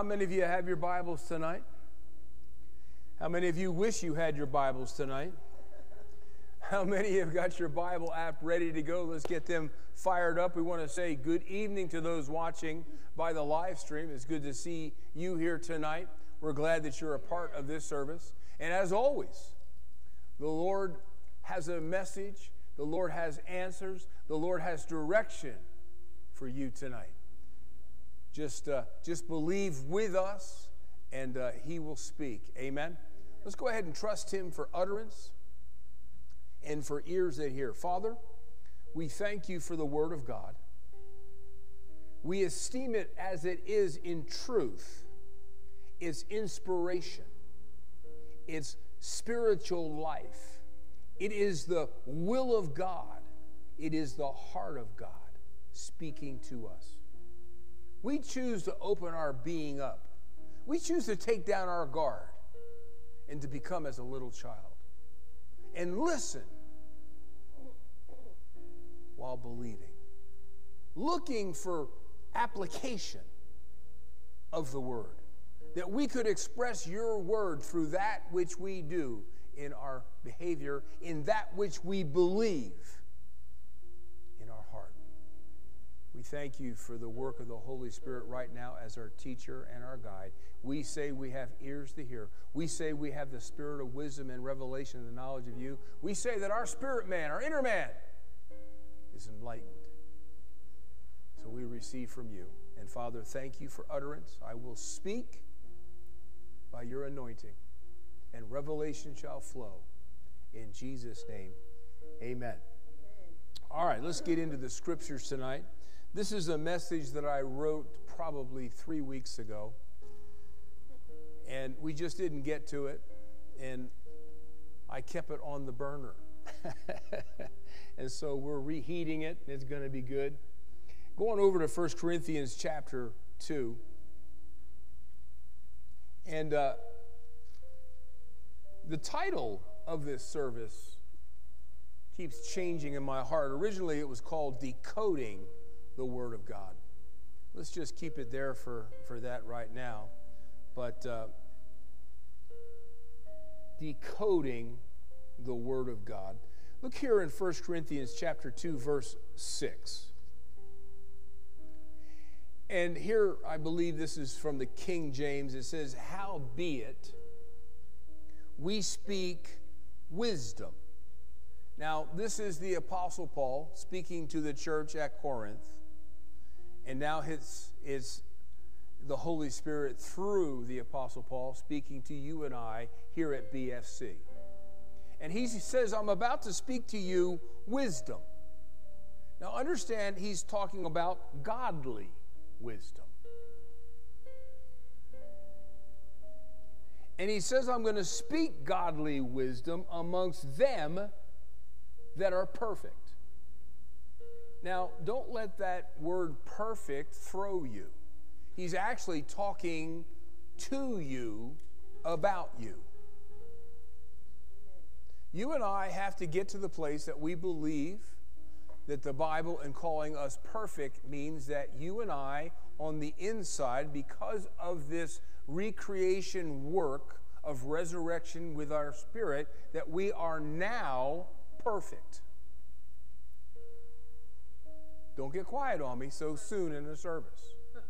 How many of you have your Bibles tonight? How many of you wish you had your Bibles tonight? How many have got your Bible app ready to go? Let's get them fired up. We want to say good evening to those watching by the live stream. It's good to see you here tonight. We're glad that you're a part of this service. And as always, the Lord has a message, the Lord has answers, the Lord has direction for you tonight. Just, uh, just believe with us, and uh, He will speak. Amen. Let's go ahead and trust Him for utterance and for ears that hear. Father, we thank you for the Word of God. We esteem it as it is in truth, its inspiration, its spiritual life. It is the will of God, it is the heart of God speaking to us. We choose to open our being up. We choose to take down our guard and to become as a little child. And listen while believing, looking for application of the word, that we could express your word through that which we do in our behavior, in that which we believe We thank you for the work of the Holy Spirit right now as our teacher and our guide. We say we have ears to hear. We say we have the spirit of wisdom and revelation and the knowledge of you. We say that our spirit man, our inner man, is enlightened. So we receive from you. And Father, thank you for utterance. I will speak by your anointing, and revelation shall flow. In Jesus' name, amen. All right, let's get into the scriptures tonight. This is a message that I wrote probably three weeks ago and we just didn't get to it, and I kept it on the burner. and so we're reheating it, and it's going to be good. Going over to 1 Corinthians chapter 2. And uh, the title of this service keeps changing in my heart. Originally, it was called Decoding the Word of God. Let's just keep it there for, for that right now. But uh, decoding the Word of God. Look here in 1 Corinthians chapter 2, verse 6. And here, I believe this is from the King James. It says, Howbeit, we speak wisdom. Now, this is the Apostle Paul speaking to the church at Corinth. And now it's, it's the Holy Spirit through the Apostle Paul speaking to you and I here at BFC. And he says, I'm about to speak to you wisdom. Now, understand, he's talking about godly wisdom. And he says, I'm going to speak godly wisdom amongst them that are perfect. Now, don't let that word perfect throw you. He's actually talking to you about you. You and I have to get to the place that we believe that the Bible and calling us perfect means that you and I, on the inside, because of this recreation work of resurrection with our spirit, that we are now perfect. Don't get quiet on me so soon in the service.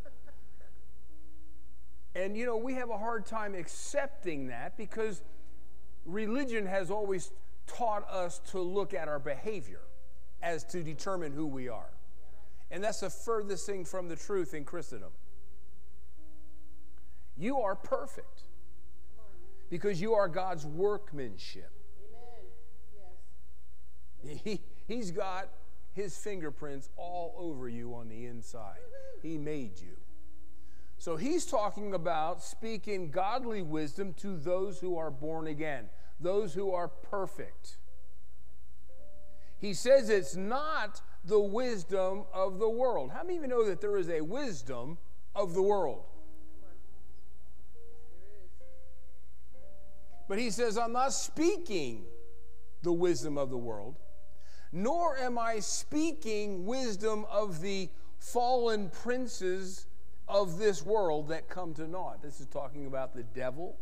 And you know, we have a hard time accepting that because religion has always taught us to look at our behavior as to determine who we are. And that's the furthest thing from the truth in Christendom. You are perfect because you are God's workmanship. Yes. He, he's got His fingerprints all over you on the inside. He made you. So he's talking about speaking godly wisdom to those who are born again, those who are perfect. He says it's not the wisdom of the world. How many of you know that there is a wisdom of the world? But he says, I'm not speaking the wisdom of the world, nor am I speaking wisdom of the fallen princes of this world that come to naught. This is talking about the devil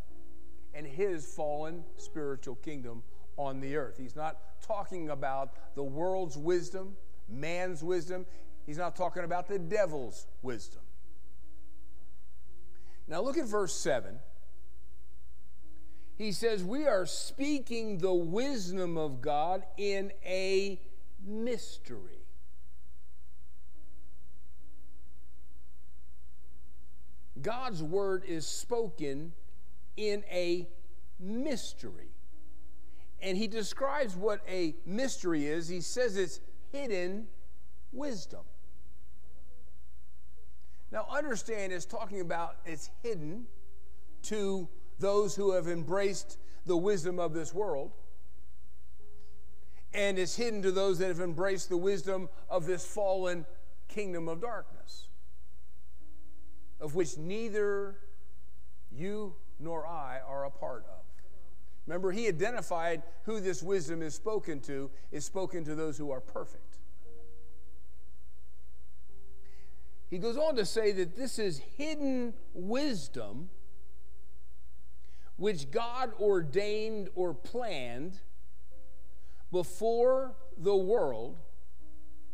and his fallen spiritual kingdom on the earth. He's not talking about the world's wisdom, man's wisdom. He's not talking about the devil's wisdom. Now look at verse 7. He says, We are speaking the wisdom of God in a mystery. God's word is spoken in a mystery. And he describes what a mystery is. He says it's hidden wisdom. Now, understand it's talking about it's hidden to those who have embraced the wisdom of this world, and is hidden to those that have embraced the wisdom of this fallen kingdom of darkness of which neither you nor I are a part of. Remember, he identified who this wisdom is spoken to, is spoken to those who are perfect. He goes on to say that this is hidden wisdom which God ordained or planned before the world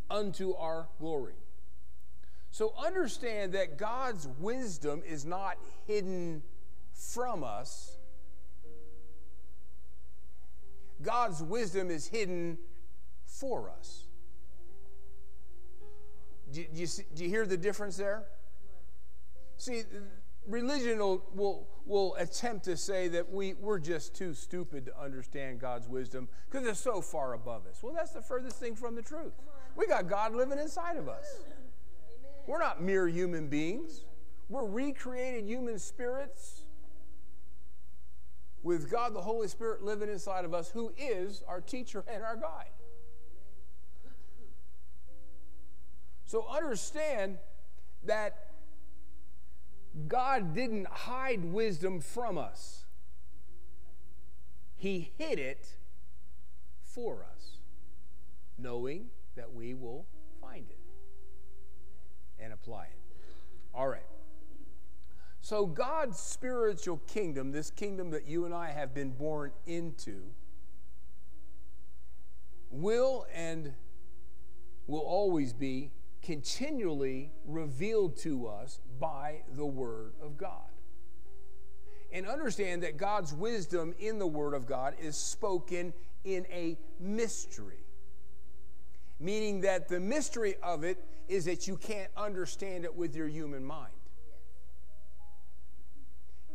unto our glory. So understand that God's wisdom is not hidden from us. God's wisdom is hidden for us. Do you, do you, do you hear the difference there? See, religion will, will, will attempt to say that we, we're just too stupid to understand God's wisdom because it's so far above us. Well, that's the furthest thing from the truth. We got God living inside of us. We're not mere human beings, we're recreated human spirits with God the Holy Spirit living inside of us, who is our teacher and our guide. So understand that God didn't hide wisdom from us, He hid it for us, knowing that we will find it and apply it. All right. So, God's spiritual kingdom, this kingdom that you and I have been born into, will and will always be continually revealed to us by the Word of God. And understand that God's wisdom in the Word of God is spoken in a mystery, meaning that the mystery of it is that you can't understand it with your human mind.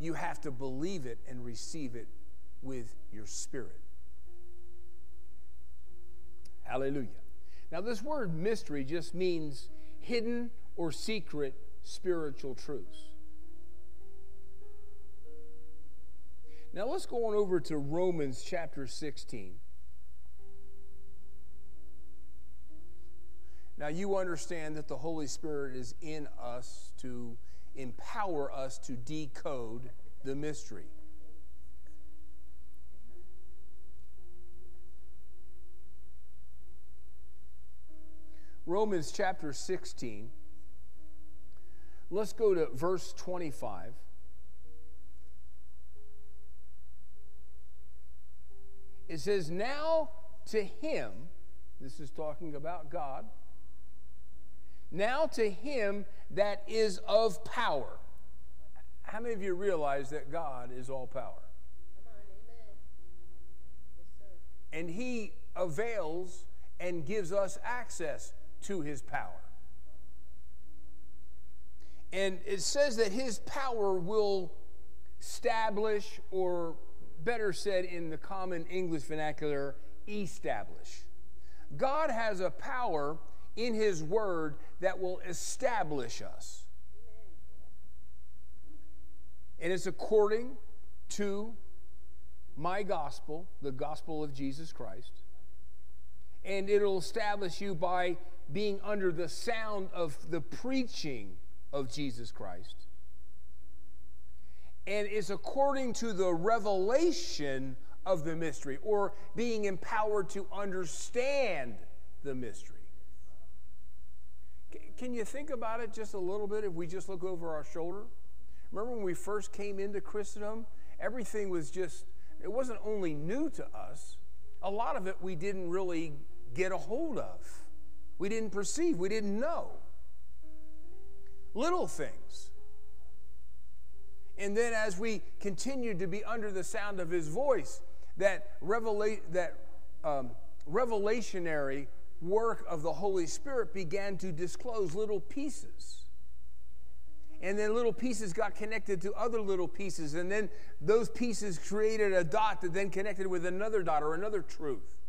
You have to believe it and receive it with your spirit. Hallelujah. Now, this word mystery just means hidden or secret spiritual truths. Now, let's go on over to Romans chapter 16. Now, you understand that the Holy Spirit is in us to empower us to decode the mystery. Romans chapter 16. Let's go to verse 25. It says, Now to him, this is talking about God now to him that is of power. How many of you realize that God is all power? and he avails and gives us access to his power. And it says that his power will establish, or better said in the common English vernacular, establish. God has a power in His Word that will establish us. And it's according to my gospel, the gospel of Jesus Christ. And it'll establish you by being under the sound of the preaching of Jesus Christ. And it's according to the revelation of the mystery or being empowered to understand the mystery. Can you think about it just a little bit if we just look over our shoulder? Remember when we first came into Christendom? Everything was just, it wasn't only new to us, a lot of it we didn't really get a hold of. We didn't perceive, we didn't know. Little things. And then as we continued to be under the sound of his voice, that, revela- that um, revelationary work of the Holy Spirit began to disclose little pieces. And then little pieces got connected to other little pieces. And then those pieces created a dot that then connected with another dot or another truth.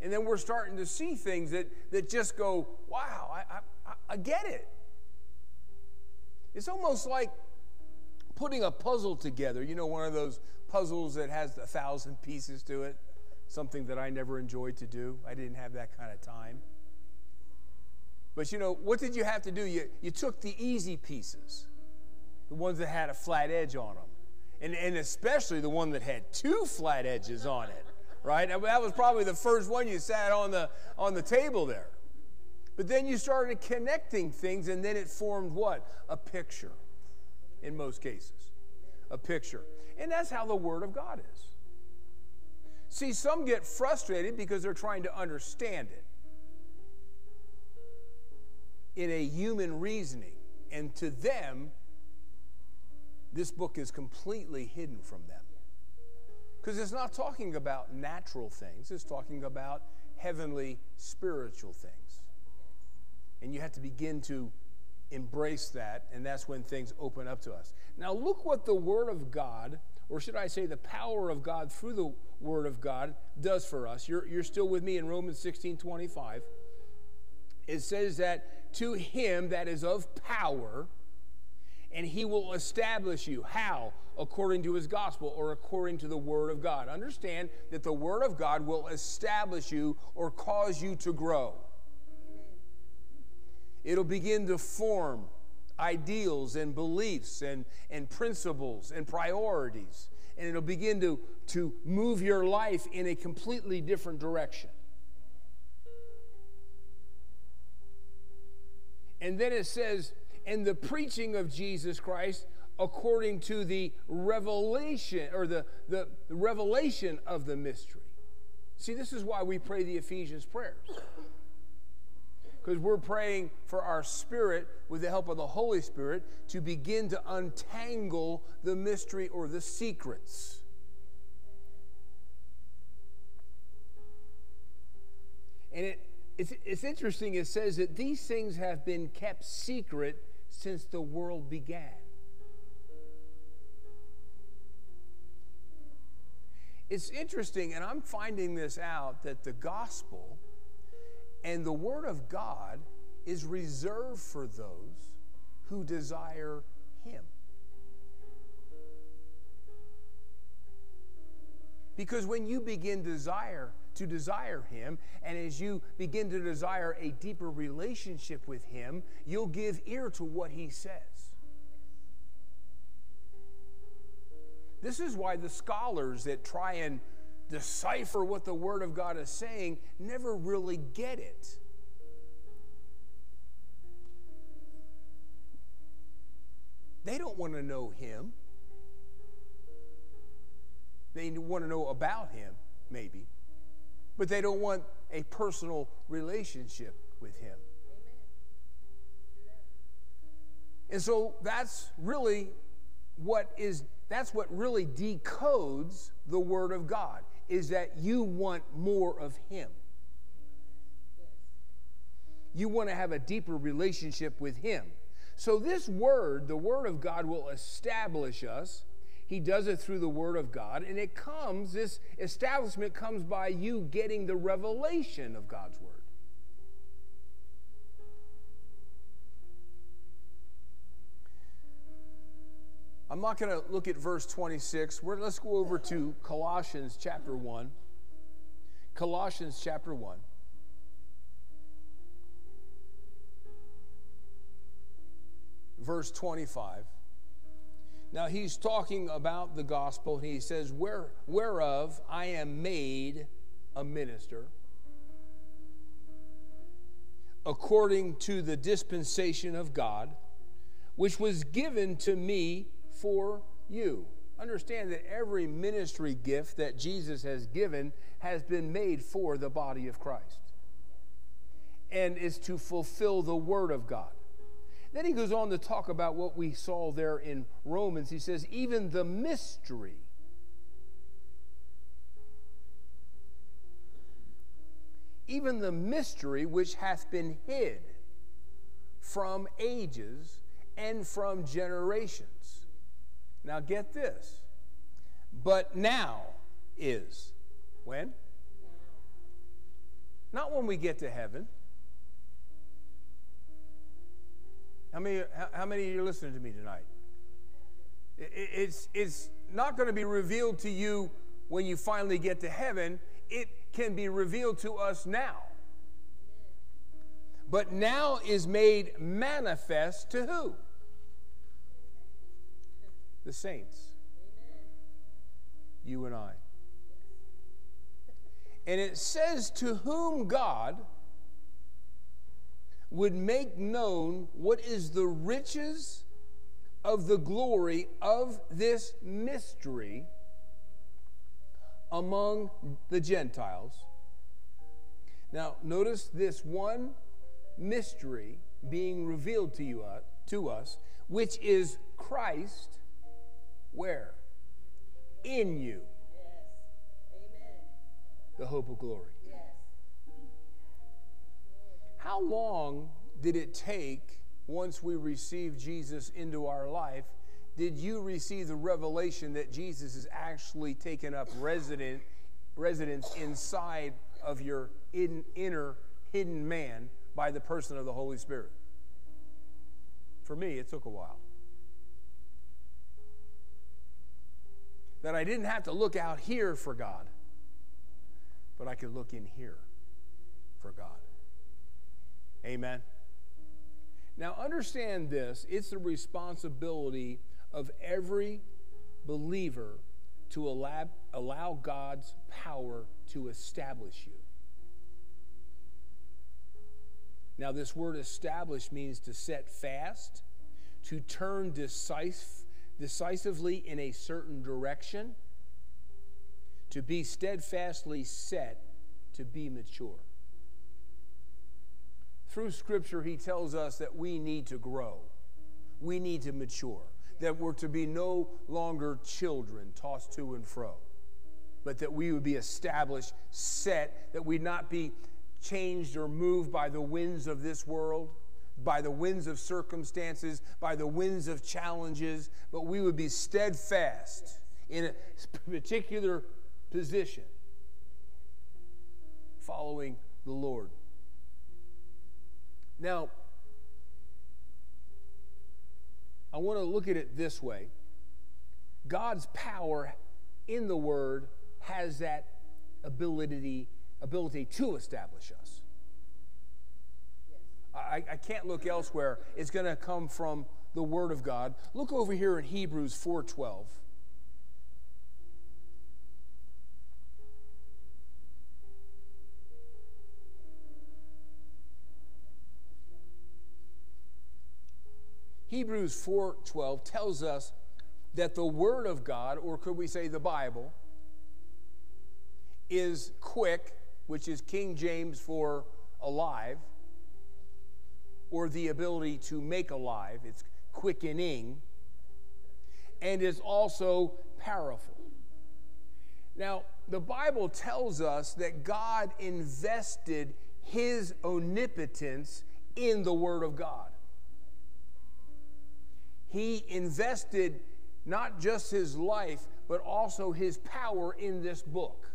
And then we're starting to see things that, that just go, wow, I, I, I get it. It's almost like putting a puzzle together. You know, one of those puzzles that has a thousand pieces to it something that I never enjoyed to do. I didn't have that kind of time. But you know, what did you have to do? You, you took the easy pieces, the ones that had a flat edge on them, and, and especially the one that had two flat edges on it, right? That was probably the first one you sat on the, on the table there. But then you started connecting things, and then it formed what? A picture, in most cases. A picture. And that's how the Word of God is. See, some get frustrated because they're trying to understand it in a human reasoning. And to them, this book is completely hidden from them. Because it's not talking about natural things, it's talking about heavenly, spiritual things. And you have to begin to embrace that, and that's when things open up to us. Now, look what the Word of God, or should I say, the power of God through the Word of God does for us. You're, you're still with me in Romans 16 25. It says that to him that is of power, and he will establish you. How? According to his gospel or according to the Word of God. Understand that the Word of God will establish you or cause you to grow. It'll begin to form ideals and beliefs and, and principles and priorities and it'll begin to, to move your life in a completely different direction. And then it says, and the preaching of Jesus Christ according to the revelation or the, the, revelation of the mystery. See, this is why we pray the Ephesians prayers because we're praying for our spirit with the help of the Holy Spirit to begin to untangle the mystery or the secrets. And it, it's, it's interesting, it says that these things have been kept secret since the world began. It's interesting, and I'm finding this out that the gospel and the Word of God is reserved for those who desire Him. Because when you begin desire to desire him and as you begin to desire a deeper relationship with him, you'll give ear to what he says. This is why the scholars that try and decipher what the Word of God is saying never really get it. They don't want to know Him. They want to know about Him, maybe, but they don't want a personal relationship with Him. And so that's really what is that's what really decodes the word of God is that you want more of Him. You want to have a deeper relationship with Him. So, this word, the Word of God, will establish us. He does it through the Word of God, and it comes, this establishment comes by you getting the revelation of God's Word. I'm not going to look at verse 26. We're, let's go over to Colossians chapter 1. Colossians chapter 1. Verse 25. Now he's talking about the gospel, and he says, Where, Whereof I am made a minister, according to the dispensation of God, which was given to me for you. Understand that every ministry gift that Jesus has given has been made for the body of Christ and is to fulfill the Word of God. Then he goes on to talk about what we saw there in Romans. He says, even the mystery. Even the mystery which hath been hid from ages and from generations. Now get this. But now is. When? Not when we get to heaven. How many, how many of you are listening to me tonight? It's, it's not going to be revealed to you when you finally get to heaven. It can be revealed to us now. But now is made manifest to who? The saints. You and I. And it says, To whom God would make known what is the riches of the glory of this mystery among the Gentiles. Now, notice this one mystery being revealed to you uh, to us, which is Christ where? In you. Yes. The hope of glory. How long did it take once we received Jesus into our life? Did you receive the revelation that Jesus is actually taken up resident, residence inside of your in, inner hidden man by the person of the Holy Spirit? For me, it took a while. That I didn't have to look out here for God, but I could look in here for God. Amen. Now, understand this it's the responsibility of every believer to allow, allow God's power to establish you. Now, this word establish means to set fast, to turn decisive, decisively in a certain direction, to be steadfastly set, to be mature through Scripture, he tells us that we need to grow, we need to mature, that we're to be no longer children tossed to and fro, but that we would be established, set, that we'd not be changed or moved by the winds of this world, by the winds of circumstances, by the winds of challenges, but we would be steadfast in a particular position, following the Lord. Now, I want to look at it this way God's power in the Word has that ability, ability to establish us. I, I can't look elsewhere. It's going to come from the Word of God. Look over here in Hebrews 4:12. Hebrews 4:12 tells us that the word of God or could we say the Bible is quick, which is King James for alive or the ability to make alive. It's quickening and is also powerful. Now, the Bible tells us that God invested his omnipotence in the Word of God. He invested not just his life, but also his power in this book.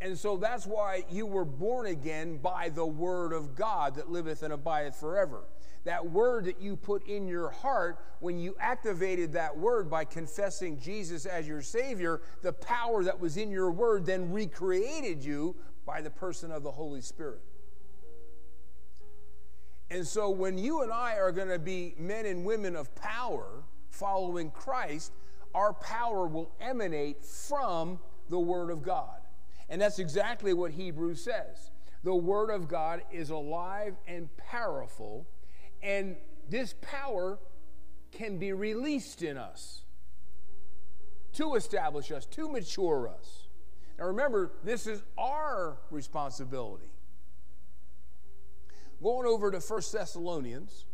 And so that's why you were born again by the word of God that liveth and abideth forever. That word that you put in your heart, when you activated that word by confessing Jesus as your Savior, the power that was in your word then recreated you by the person of the Holy Spirit. And so when you and I are going to be men and women of power following Christ, our power will emanate from the Word of God. And that's exactly what Hebrews says. The Word of God is alive and powerful, and this power can be released in us to establish us, to mature us. Now remember, this is our responsibility. Going over to 1 Thessalonians.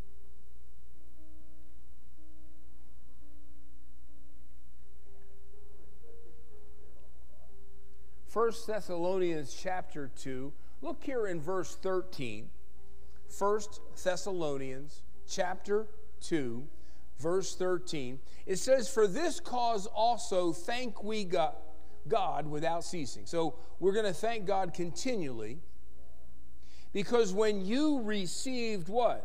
1 Thessalonians chapter 2. Look here in verse 13. 1 Thessalonians chapter 2, verse 13. It says, For this cause also thank we God without ceasing. So we're going to thank God continually because when you received what?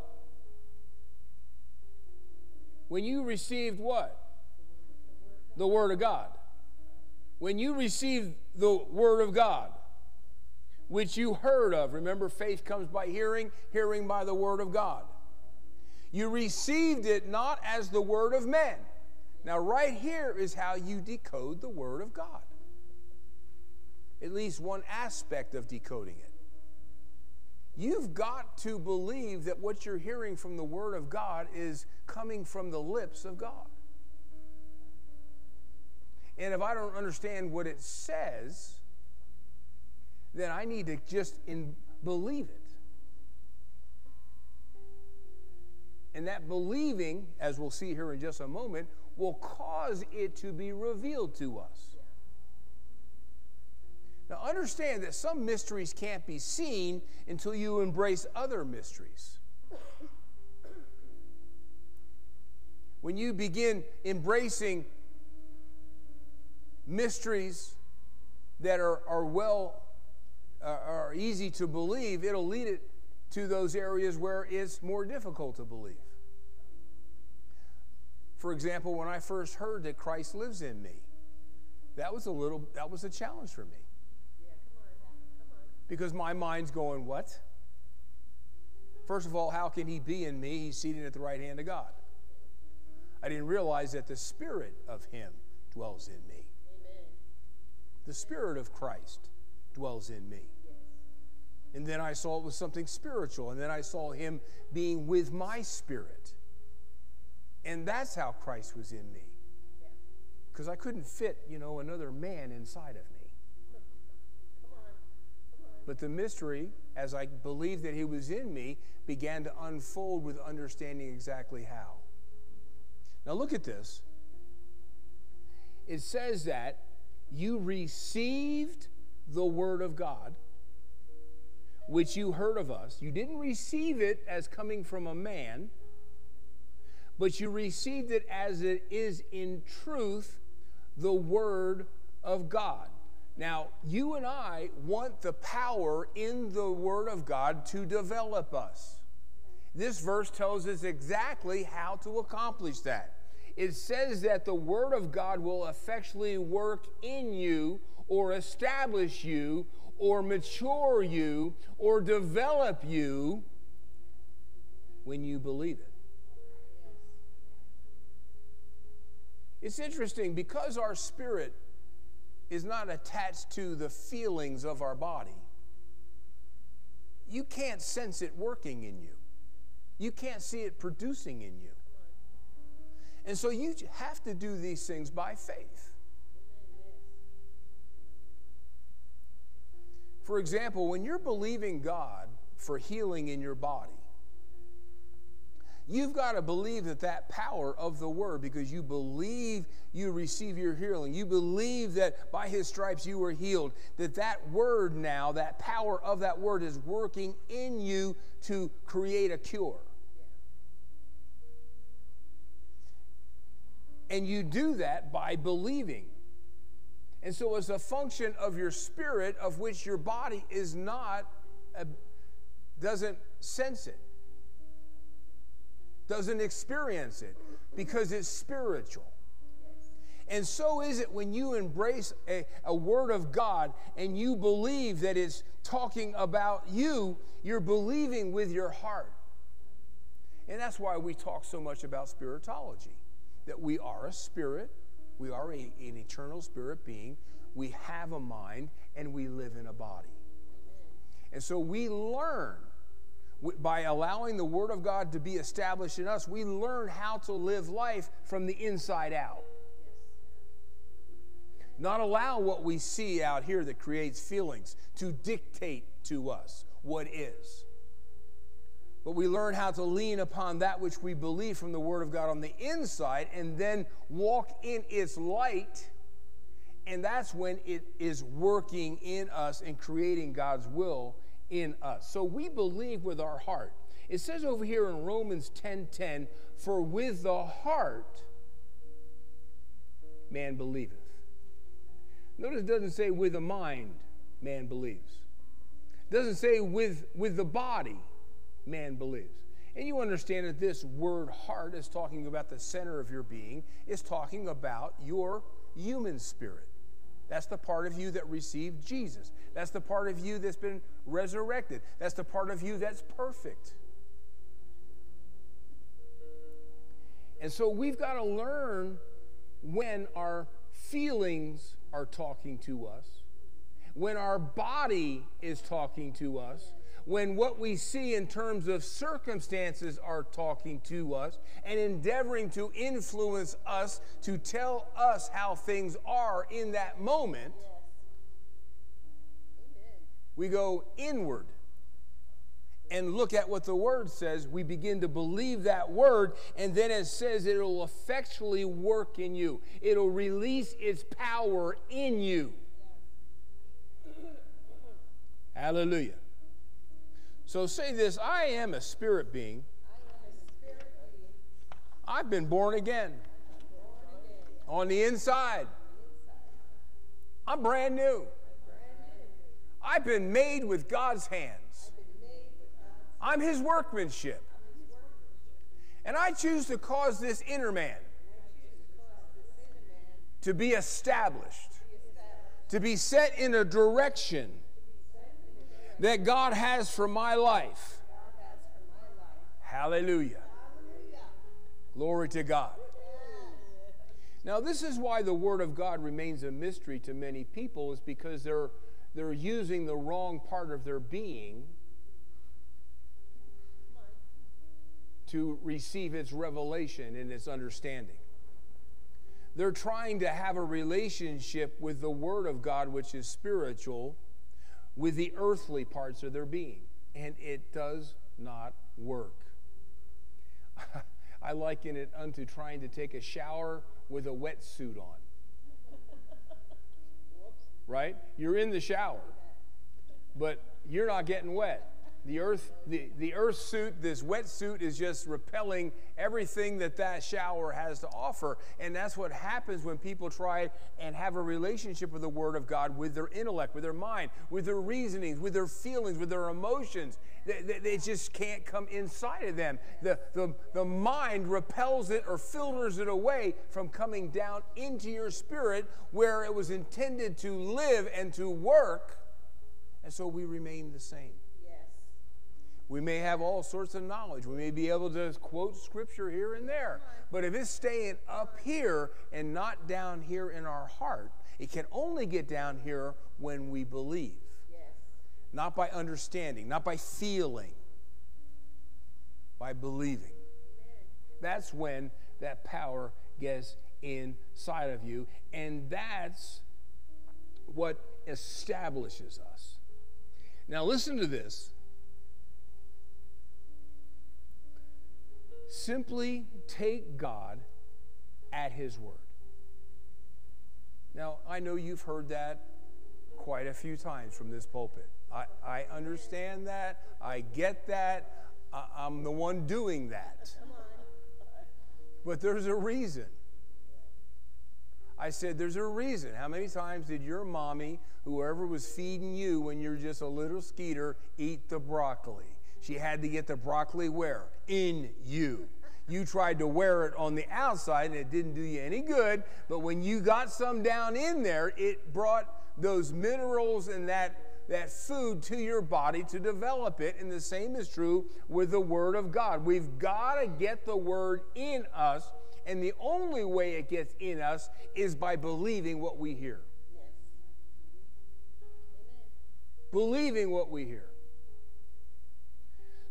When you received what? The Word of God when you received the Word of God, which you heard of, remember, faith comes by hearing, hearing by the Word of God. You received it not as the Word of men. Now, right here is how you decode the Word of God. At least one aspect of decoding it. You've got to believe that what you're hearing from the Word of God is coming from the lips of God. And if I don't understand what it says, then I need to just in, believe it. And that believing, as we'll see here in just a moment, will cause it to be revealed to us. Now, understand that some mysteries can't be seen until you embrace other mysteries. When you begin embracing mysteries that are, are well, uh, are easy to believe, it'll lead it to those areas where it's more difficult to believe. For example, when I first heard that Christ lives in me, that was a little, that was a challenge for me. Yeah, come on, come on. Because my mind's going, what? First of all, how can he be in me? He's seated at the right hand of God. I didn't realize that the Spirit of him dwells in me. The Spirit of Christ dwells in me. And then I saw it was something spiritual. And then I saw him being with my spirit. And that's how Christ was in me. Because I couldn't fit, you know, another man inside of me. But the mystery, as I believed that he was in me, began to unfold with understanding exactly how. Now look at this. It says that you received the Word of God, which you heard of us. You didn't receive it as coming from a man, but you received it as it is in truth the Word of God. Now, you and I want the power in the Word of God to develop us. This verse tells us exactly how to accomplish that it says that the Word of God will effectually work in you or establish you or mature you or develop you when you believe it. It's interesting because our spirit is not attached to the feelings of our body. You can't sense it working in you. You can't see it producing in you. And so you have to do these things by faith. For example, when you're believing God for healing in your body, you've got to believe that that power of the word because you believe you receive your healing. You believe that by his stripes you were healed. That that word now that power of that word is working in you to create a cure. And you do that by believing. And so it's a function of your spirit of which your body is not, a, doesn't sense it, doesn't experience it, because it's spiritual. And so is it when you embrace a, a word of God and you believe that it's talking about you, you're believing with your heart. And that's why we talk so much about spiritology that we are a spirit, we are a, an eternal spirit being, we have a mind, and we live in a body. And so we learn by allowing the Word of God to be established in us, we learn how to live life from the inside out. Not allow what we see out here that creates feelings to dictate to us what is. But we learn how to lean upon that which we believe from the Word of God on the inside and then walk in its light. And that's when it is working in us and creating God's will in us. So we believe with our heart. It says over here in Romans 10:10, 10, for with the heart man believeth. Notice it doesn't say with the mind man believes. It doesn't say with, with the body man believes. And you understand that this word heart is talking about the center of your being, is talking about your human spirit. That's the part of you that received Jesus. That's the part of you that's been resurrected. That's the part of you that's perfect. And so we've got to learn when our feelings are talking to us, when our body is talking to us, when what we see in terms of circumstances are talking to us and endeavoring to influence us to tell us how things are in that moment, we go inward and look at what the word says, we begin to believe that word, and then it says it'll effectually work in you. It'll release its power in you. Hallelujah. So say this I am a spirit being. I've been born again. On the inside. I'm brand new. I've been made with God's hands. I'm his workmanship. And I choose to cause this inner man to be established, to be set in a direction that God has for my life. Hallelujah. Glory to God. Now, this is why the Word of God remains a mystery to many people, is because they're, they're using the wrong part of their being to receive its revelation and its understanding. They're trying to have a relationship with the Word of God, which is spiritual, with the earthly parts of their being. And it does not work. I liken it unto trying to take a shower with a wetsuit on. right? You're in the shower, but you're not getting wet the earth the, the earth suit this wetsuit is just repelling everything that that shower has to offer. And that's what happens when people try and have a relationship with the word of god with their intellect with their mind with their reasonings with their feelings with their emotions. They, they, they just can't come inside of them. The, the, the mind repels it or filters it away from coming down into your spirit where it was intended to live and to work. And so we remain the same we may have all sorts of knowledge. We may be able to quote scripture here and there. But if it's staying up here and not down here in our heart, it can only get down here when we believe. Yes. Not by understanding, not by feeling, by believing. Amen. That's when that power gets inside of you. And that's what establishes us. Now, listen to this. Simply take God at His word. Now, I know you've heard that quite a few times from this pulpit. I, I understand that. I get that. I, I'm the one doing that. But there's a reason. I said, There's a reason. How many times did your mommy, whoever was feeding you when you're just a little skeeter, eat the broccoli? She had to get the broccoli where? In you. You tried to wear it on the outside and it didn't do you any good, but when you got some down in there, it brought those minerals and that that food to your body to develop it. And the same is true with the Word of God. We've got to get the Word in us. And the only way it gets in us is by believing what we hear. Yes. Believing what we hear.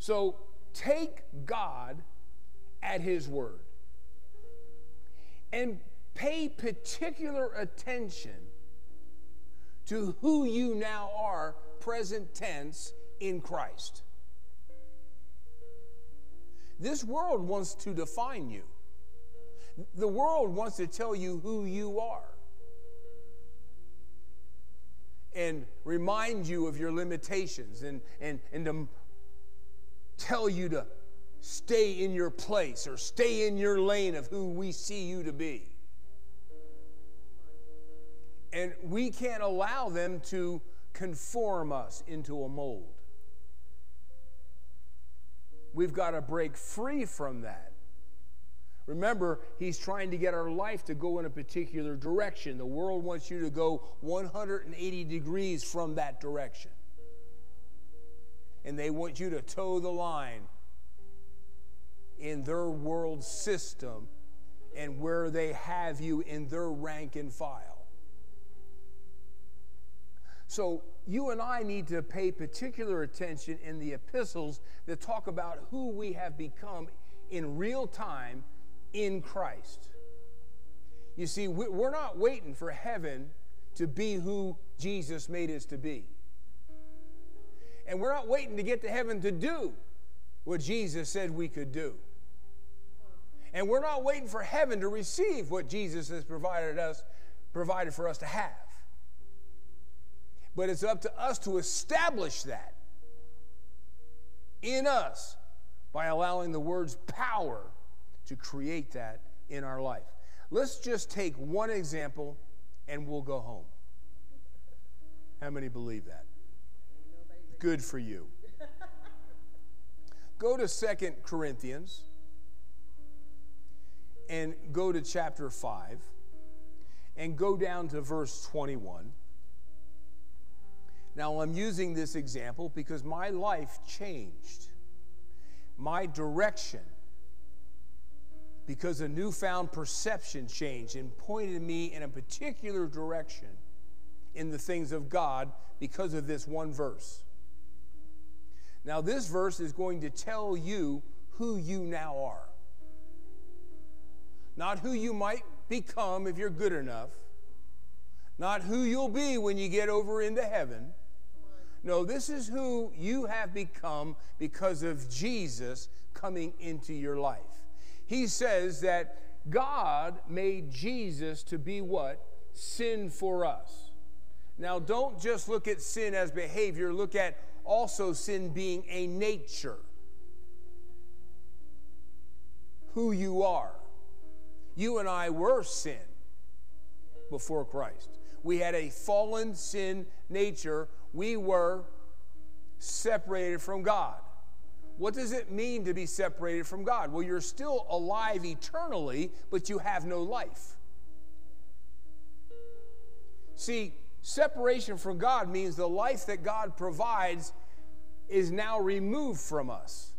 So take God at His Word and pay particular attention to who you now are, present tense, in Christ. This world wants to define you. The world wants to tell you who you are and remind you of your limitations and, and, and to tell you to stay in your place or stay in your lane of who we see you to be. And we can't allow them to conform us into a mold. We've got to break free from that. Remember, he's trying to get our life to go in a particular direction. The world wants you to go 180 degrees from that direction. And they want you to toe the line in their world system and where they have you in their rank and file. So you and I need to pay particular attention in the epistles that talk about who we have become in real time in Christ. You see, we're not waiting for heaven to be who Jesus made us to be. And we're not waiting to get to heaven to do what Jesus said we could do. And we're not waiting for heaven to receive what Jesus has provided us provided for us to have. But it's up to us to establish that in us by allowing the word's power to create that in our life. Let's just take one example and we'll go home. How many believe that? Good for you. go to Second Corinthians and go to chapter 5 and go down to verse 21. Now, I'm using this example because my life changed. My direction, because a newfound perception changed and pointed me in a particular direction in the things of God because of this one verse. Now, this verse is going to tell you who you now are. Not who you might become if you're good enough, not who you'll be when you get over into heaven no, this is who you have become because of Jesus coming into your life. He says that God made Jesus to be what? Sin for us. Now, don't just look at sin as behavior, look at also sin being a nature. Who you are. You and I were sin before Christ. We had a fallen sin nature we were separated from God. What does it mean to be separated from God? Well, you're still alive eternally, but you have no life. See, separation from God means the life that God provides is now removed from us.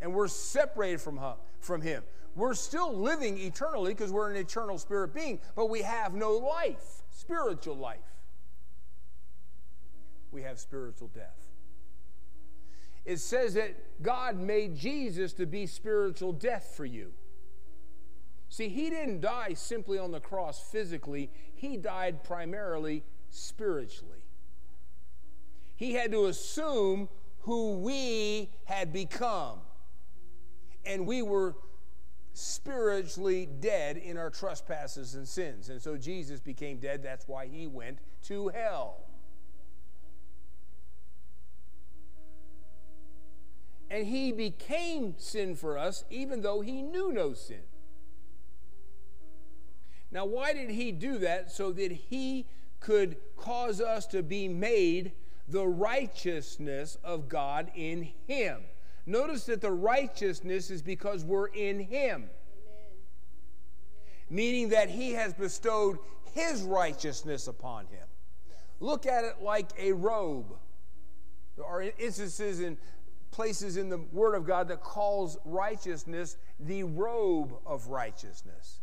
And we're separated from, from Him. We're still living eternally because we're an eternal spirit being, but we have no life, spiritual life we have spiritual death. It says that God made Jesus to be spiritual death for you. See, he didn't die simply on the cross physically, he died primarily spiritually. He had to assume who we had become. And we were spiritually dead in our trespasses and sins. And so Jesus became dead. That's why he went to hell. And he became sin for us, even though he knew no sin. Now, why did he do that? So that he could cause us to be made the righteousness of God in him. Notice that the righteousness is because we're in him. Amen. Meaning that he has bestowed his righteousness upon him. Look at it like a robe. There are instances in places in the Word of God that calls righteousness the robe of righteousness.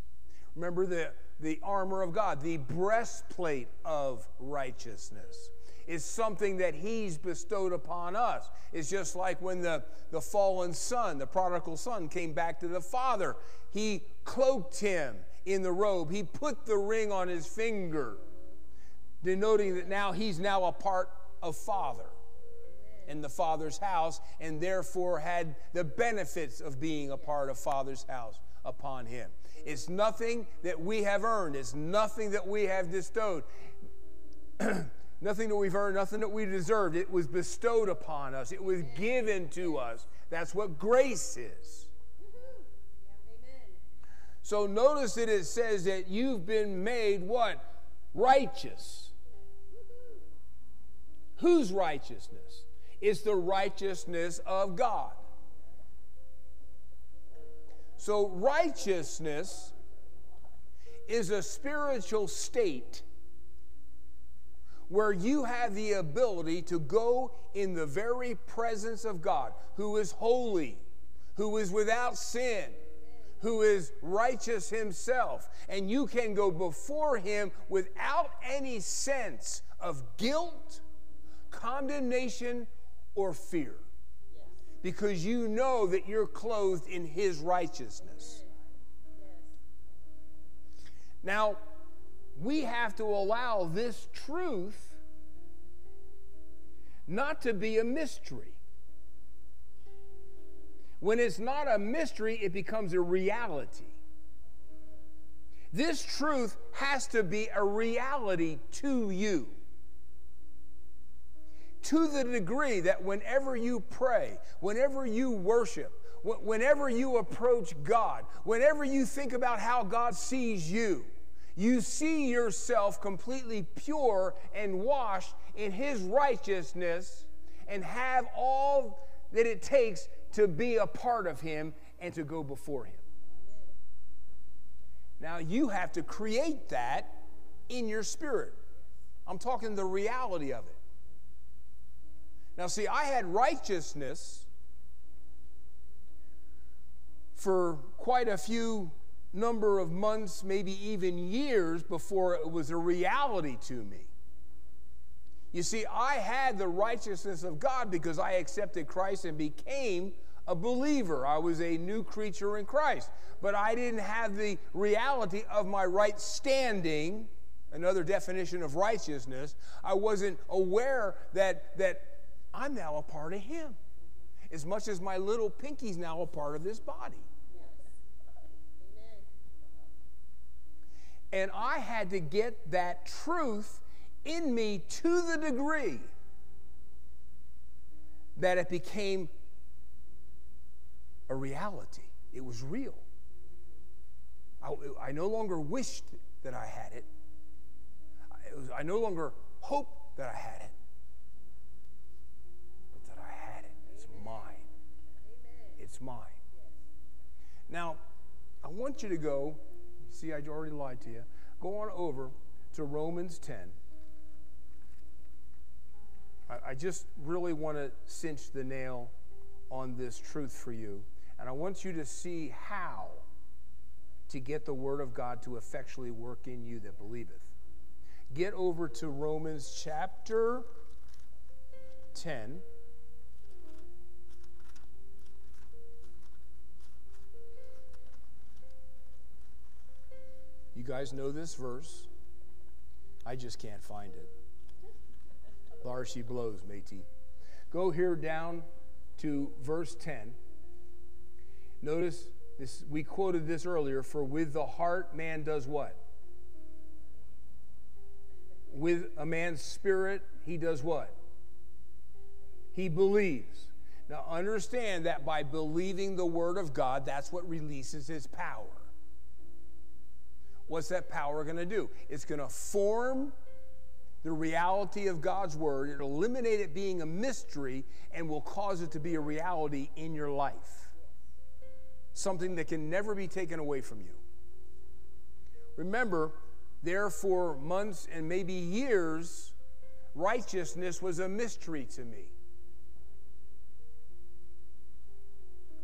Remember the, the armor of God, the breastplate of righteousness is something that He's bestowed upon us. It's just like when the, the fallen son, the prodigal son, came back to the father. He cloaked him in the robe, he put the ring on his finger, denoting that now he's now a part of father in the Father's house and therefore had the benefits of being a part of Father's house upon him. It's nothing that we have earned, it's nothing that we have bestowed. nothing that we've earned, nothing that we deserved. It was bestowed upon us, it was given to us. That's what grace is. So notice that it says that you've been made what? Righteous. Whose righteousness? It's the righteousness of God. So, righteousness is a spiritual state where you have the ability to go in the very presence of God, who is holy, who is without sin, who is righteous himself, and you can go before him without any sense of guilt, condemnation, or fear because you know that you're clothed in His righteousness. Now, we have to allow this truth not to be a mystery. When it's not a mystery, it becomes a reality. This truth has to be a reality to you to the degree that whenever you pray, whenever you worship, whenever you approach God, whenever you think about how God sees you, you see yourself completely pure and washed in His righteousness and have all that it takes to be a part of Him and to go before Him. Now, you have to create that in your spirit. I'm talking the reality of it. Now, see, I had righteousness for quite a few number of months, maybe even years before it was a reality to me. You see, I had the righteousness of God because I accepted Christ and became a believer. I was a new creature in Christ. But I didn't have the reality of my right standing, another definition of righteousness. I wasn't aware that, that I'm now a part of Him. As much as my little pinky's now a part of this body. And I had to get that truth in me to the degree that it became a reality. It was real. I, I no longer wished that I had it. it was, I no longer hoped that I had it. It's mine. Now, I want you to go, see, I already lied to you. Go on over to Romans 10. I, I just really want to cinch the nail on this truth for you. And I want you to see how to get the Word of God to effectually work in you that believeth. Get over to Romans chapter 10. You guys know this verse. I just can't find it. Lars, she blows, matey. Go here down to verse 10. Notice this we quoted this earlier for with the heart man does what? With a man's spirit he does what? He believes. Now understand that by believing the word of God that's what releases his power What's that power going to do? It's going to form the reality of God's word, it'll eliminate it being a mystery, and will cause it to be a reality in your life. Something that can never be taken away from you. Remember, there for months and maybe years, righteousness was a mystery to me.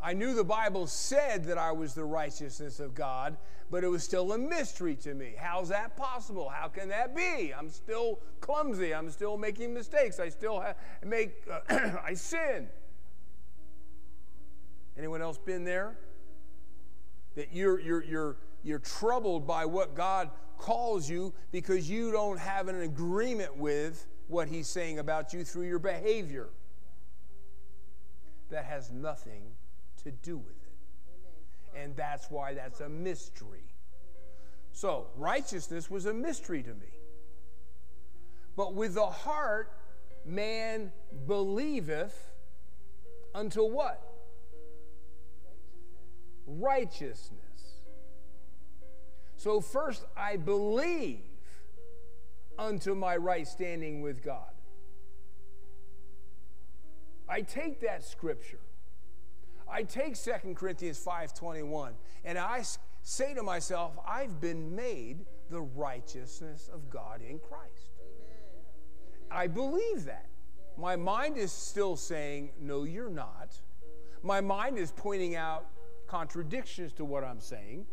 I knew the Bible said that I was the righteousness of God, but it was still a mystery to me. How's that possible? How can that be? I'm still clumsy. I'm still making mistakes. I still have, make uh, I sin. Anyone else been there? That you're you're you're you're troubled by what God calls you because you don't have an agreement with what he's saying about you through your behavior. That has nothing to do with it. And that's why that's a mystery. So, righteousness was a mystery to me. But with the heart, man believeth unto what? Righteousness. So, first, I believe unto my right standing with God. I take that scripture I take 2 Corinthians 5:21 and I say to myself, I've been made the righteousness of God in Christ. Amen. I believe that. My mind is still saying, no, you're not. My mind is pointing out contradictions to what I'm saying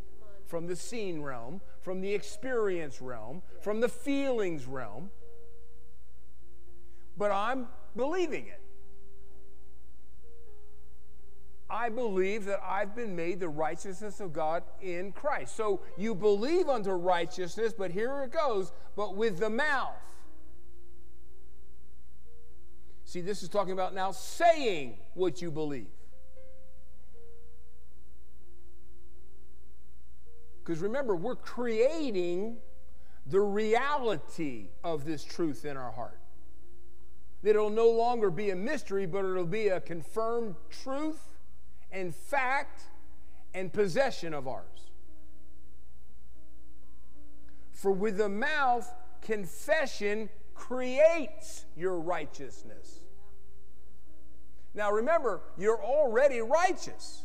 from the seen realm, from the experience realm, from the feelings realm. But I'm believing it. I believe that I've been made the righteousness of God in Christ. So you believe unto righteousness, but here it goes, but with the mouth. See, this is talking about now saying what you believe. Because remember, we're creating the reality of this truth in our heart. That it'll no longer be a mystery, but it'll be a confirmed truth and fact and possession of ours. For with the mouth, confession creates your righteousness. Now remember, you're already righteous.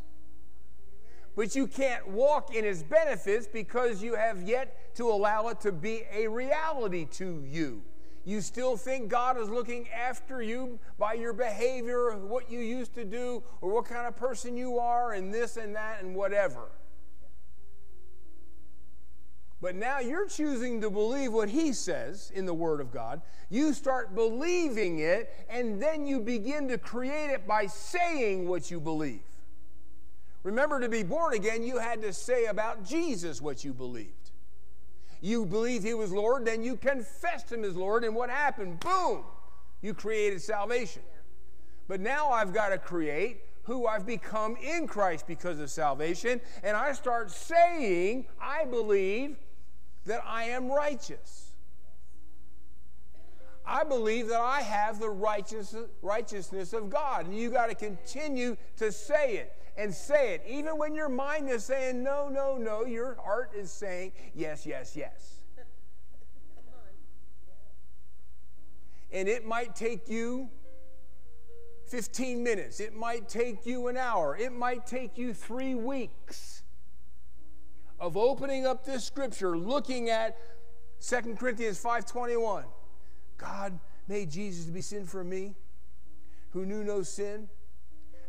But you can't walk in his benefits because you have yet to allow it to be a reality to you. You still think God is looking after you by your behavior, what you used to do, or what kind of person you are, and this and that and whatever. But now you're choosing to believe what he says in the Word of God. You start believing it, and then you begin to create it by saying what you believe. Remember, to be born again, you had to say about Jesus what you believed you believed he was Lord, then you confessed him as Lord, and what happened? Boom! You created salvation. But now I've got to create who I've become in Christ because of salvation, and I start saying, I believe that I am righteous. I believe that I have the righteous, righteousness of God. And you got to continue to say it and say it. Even when your mind is saying no, no, no, your heart is saying yes, yes, yes. and it might take you 15 minutes, it might take you an hour, it might take you three weeks of opening up this scripture, looking at 2 Corinthians 5:21. God made Jesus to be sin for me, who knew no sin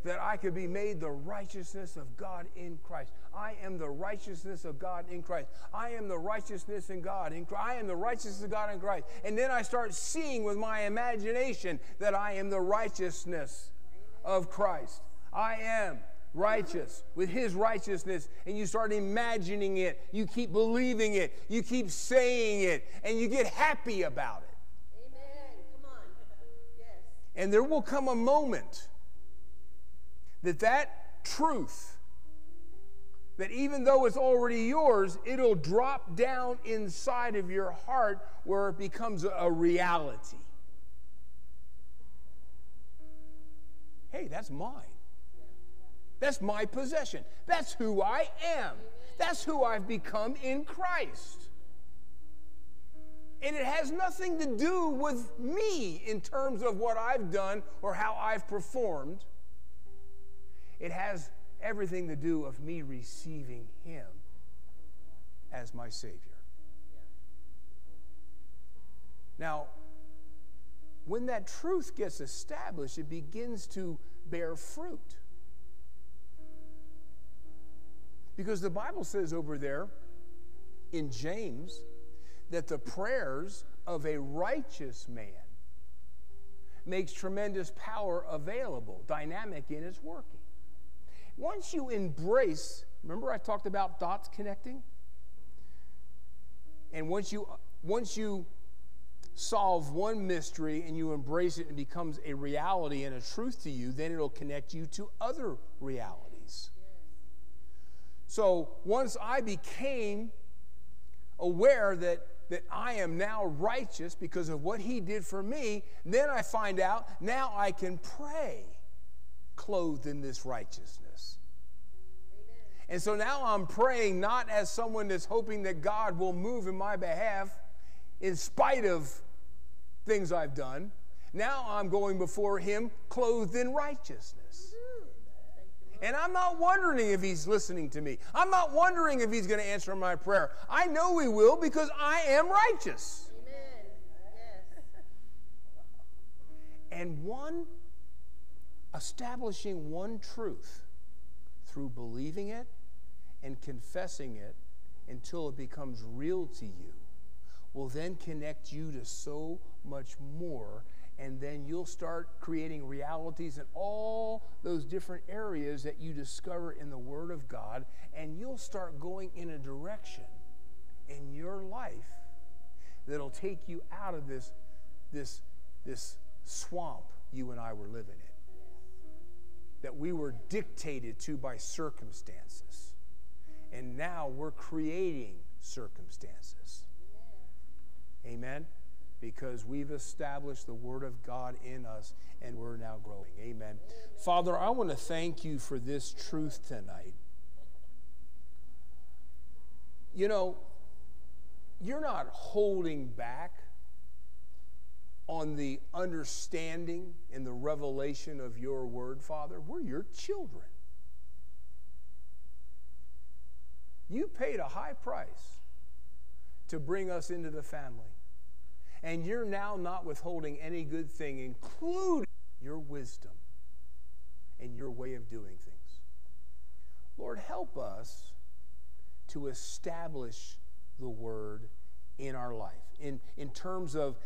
that I could be made the righteousness of God in Christ. I am the righteousness of God in Christ. I am the righteousness in God in Christ. I am the righteousness of God in Christ. And then I start seeing with my imagination that I am the righteousness of Christ. I am righteous with his righteousness and you start imagining it you keep believing it you keep saying it and you get happy about it amen come on yes and there will come a moment that that truth, that even though it's already yours, it'll drop down inside of your heart where it becomes a reality. Hey, that's mine. That's my possession. That's who I am. That's who I've become in Christ. And it has nothing to do with me in terms of what I've done or how I've performed. It has everything to do of me receiving him as my savior. Now, when that truth gets established, it begins to bear fruit. Because the Bible says over there in James that the prayers of a righteous man makes tremendous power available, dynamic in its working. Once you embrace, remember I talked about dots connecting? And once you once you solve one mystery and you embrace it and it becomes a reality and a truth to you, then it'll connect you to other realities. So once I became aware that that I am now righteous because of what he did for me, then I find out now I can pray clothed in this righteousness. And so now I'm praying not as someone that's hoping that God will move in my behalf in spite of things I've done. Now I'm going before him clothed in righteousness. And I'm not wondering if he's listening to me. I'm not wondering if he's going to answer my prayer. I know he will because I am righteous. Amen. Yes. And one, establishing one truth through believing it and confessing it until it becomes real to you will then connect you to so much more and then you'll start creating realities in all those different areas that you discover in the Word of God, and you'll start going in a direction in your life that'll take you out of this, this, this swamp you and I were living in, that we were dictated to by circumstances. And now we're creating circumstances. Amen because we've established the Word of God in us and we're now growing. Amen. Father, I want to thank you for this truth tonight. You know, you're not holding back on the understanding and the revelation of your word, Father. We're your children. You paid a high price to bring us into the family and you're now not withholding any good thing, including your wisdom and your way of doing things. Lord, help us to establish the word in our life in, in terms of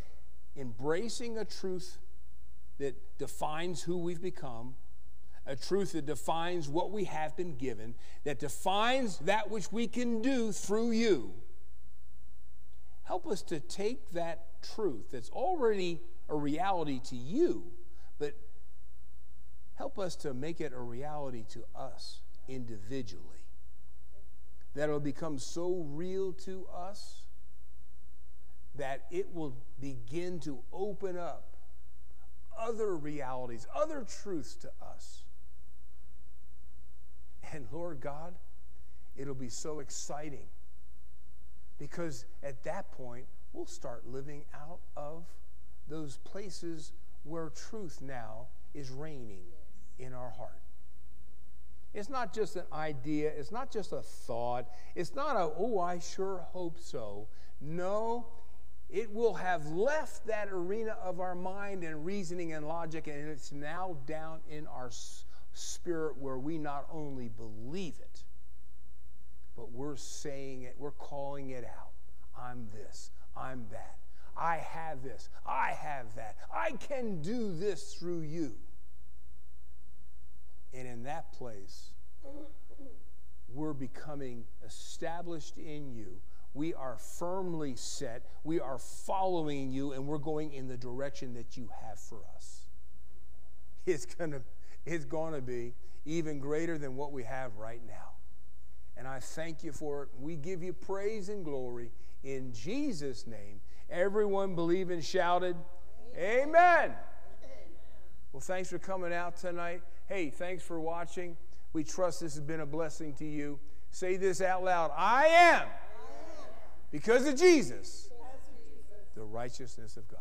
embracing a truth that defines who we've become, a truth that defines what we have been given, that defines that which we can do through you. Help us to take that truth that's already a reality to you, but help us to make it a reality to us individually. That it'll become so real to us that it will begin to open up other realities, other truths to us. And Lord God, it'll be so exciting because at that point, we'll start living out of those places where truth now is reigning in our heart. It's not just an idea, it's not just a thought, it's not a, oh, I sure hope so. No, it will have left that arena of our mind and reasoning and logic, and it's now down in our spirit where we not only believe it, but we're saying it, we're calling it out. I'm this, I'm that. I have this. I have that. I can do this through you. And in that place, we're becoming established in you. We are firmly set. We are following you, and we're going in the direction that you have for us. It's going to it's going to be even greater than what we have right now. And I thank you for it. We give you praise and glory in Jesus' name. Everyone believe and shouted, Amen. Amen. Well, thanks for coming out tonight. Hey, thanks for watching. We trust this has been a blessing to you. Say this out loud I am, because of Jesus, the righteousness of God.